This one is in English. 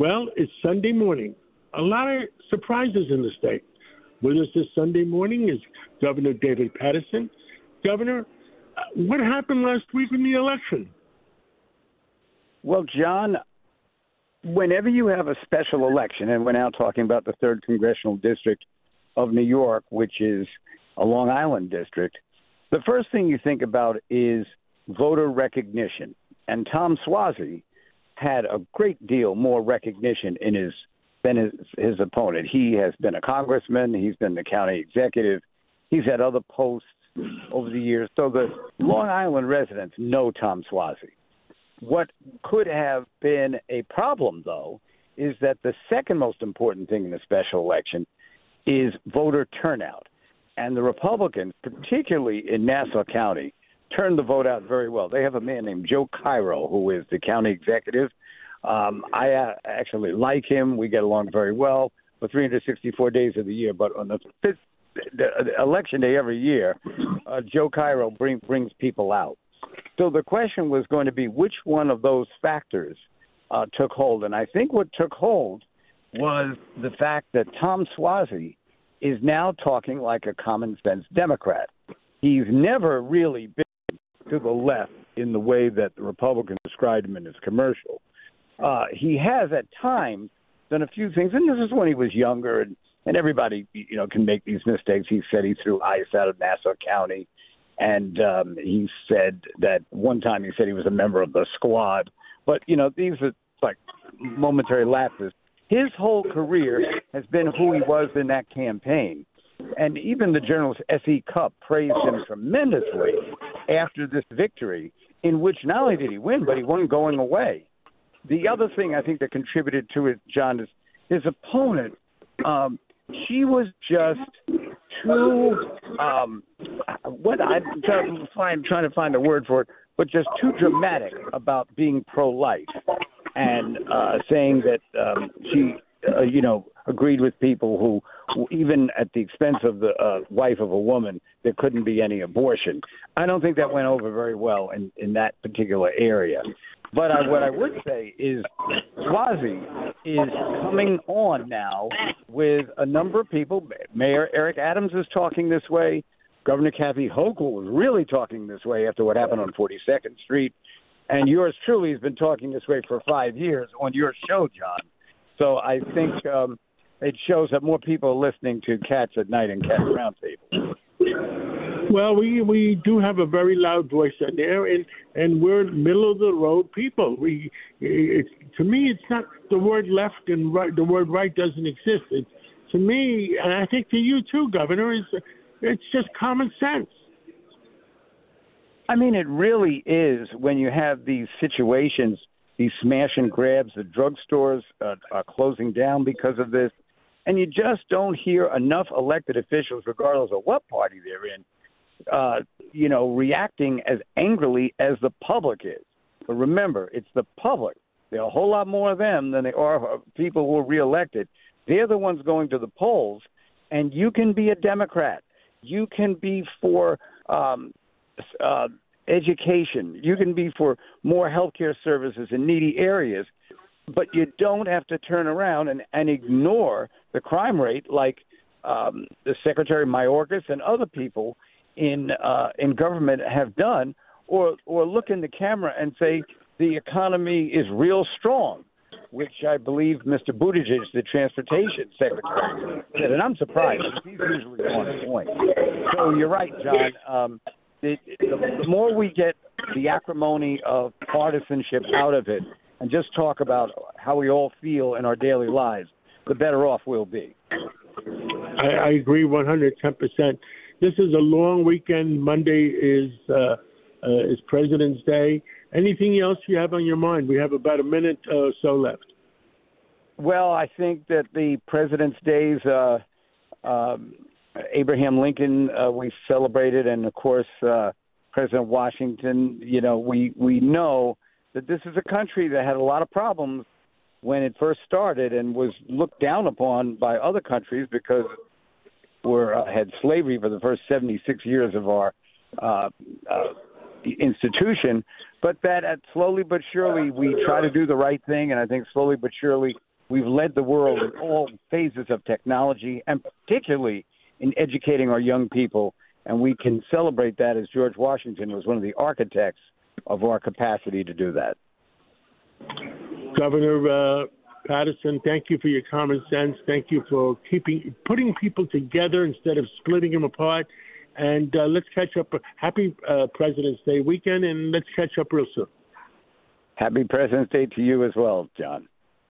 Well, it's Sunday morning. A lot of surprises in the state. With us this Sunday morning is Governor David Paterson. Governor, uh, what happened last week in the election? Well, John, whenever you have a special election, and we're now talking about the third congressional district of New York, which is a Long Island district, the first thing you think about is voter recognition. And Tom Suozzi had a great deal more recognition in his than his, his opponent. He has been a congressman. He's been the county executive. He's had other posts over the years. So the Long Island residents know Tom Suozzi. What could have been a problem, though, is that the second most important thing in the special election is voter turnout. And the Republicans, particularly in Nassau County, turned the vote out very well. They have a man named Joe Cairo, who is the county executive. Um, I uh, actually like him. We get along very well for 364 days of the year. But on the fifth the, the election day every year, uh, Joe Cairo bring, brings people out. So the question was going to be which one of those factors uh, took hold, and I think what took hold was the fact that Tom Suozzi is now talking like a common sense Democrat. He's never really been to the left in the way that the Republicans described him in his commercial. Uh, he has at times done a few things, and this is when he was younger, and, and everybody you know can make these mistakes. He said he threw ICE out of Nassau County, and um, he said that one time he said he was a member of the squad. But you know these are like momentary lapses. His whole career has been who he was in that campaign. And even the journalist S.E. Cupp praised him tremendously after this victory, in which not only did he win, but he won going away. The other thing I think that contributed to it, John, is his opponent. Um, she was just too um, what I'm trying to find trying to find a word for it, but just too dramatic about being pro-life and uh, saying that um, she, uh, you know, agreed with people who, who, even at the expense of the uh, wife of a woman, there couldn't be any abortion. I don't think that went over very well in in that particular area. But I, what I would say is Suozzi is coming on now with a number of people. Mayor Eric Adams is talking this way. Governor Kathy Hochul was really talking this way after what happened on 42nd Street. And yours truly has been talking this way for five years on your show, John. So I think um, it shows that more people are listening to Cats at Night and Cats Roundtable. Well, we we do have a very loud voice in there, and and we're middle of the road people. We, it's to me, it's not the word left and right. The word right doesn't exist. It's to me, and I think to you too, Governor, is it's just common sense. I mean, it really is when you have these situations, these smash and grabs. The drugstores uh, are closing down because of this, and you just don't hear enough elected officials, regardless of what party they're in, uh, you know, reacting as angrily as the public is. But remember, it's the public. There are a whole lot more of them than there are people who are reelected. They're the ones going to the polls, and you can be a Democrat. You can be for um, uh, education. You can be for more health care services in needy areas, but you don't have to turn around and, and ignore the crime rate like um, the Secretary Mayorkas and other people in uh, in government have done, or or look in the camera and say the economy is real strong, which I believe Mr. Buttigieg, the transportation secretary, said, and I'm surprised he's usually on point. So you're right, John. Um, the, the more we get the acrimony of partisanship out of it, and just talk about how we all feel in our daily lives, the better off we'll be. I, I agree 110 percent. This is a long weekend. Monday is uh, uh, is President's Day. Anything else you have on your mind? We have about a minute or so left. Well, I think that the President's Days, uh, um, Abraham Lincoln, uh, we celebrated, and of course uh, President Washington. You know, we we know that this is a country that had a lot of problems when it first started and was looked down upon by other countries because were uh, had slavery for the first 76 years of our uh, uh, institution, but that at slowly but surely we try to do the right thing, and I think slowly but surely We've led the world in all phases of technology, and particularly in educating our young people. And we can celebrate that as George Washington was one of the architects of our capacity to do that. Governor uh, Paterson, thank you for your common sense. Thank you for keeping putting people together instead of splitting them apart. And uh, let's catch up. Happy uh, President's Day weekend, and let's catch up real soon. Happy President's Day to you as well, John.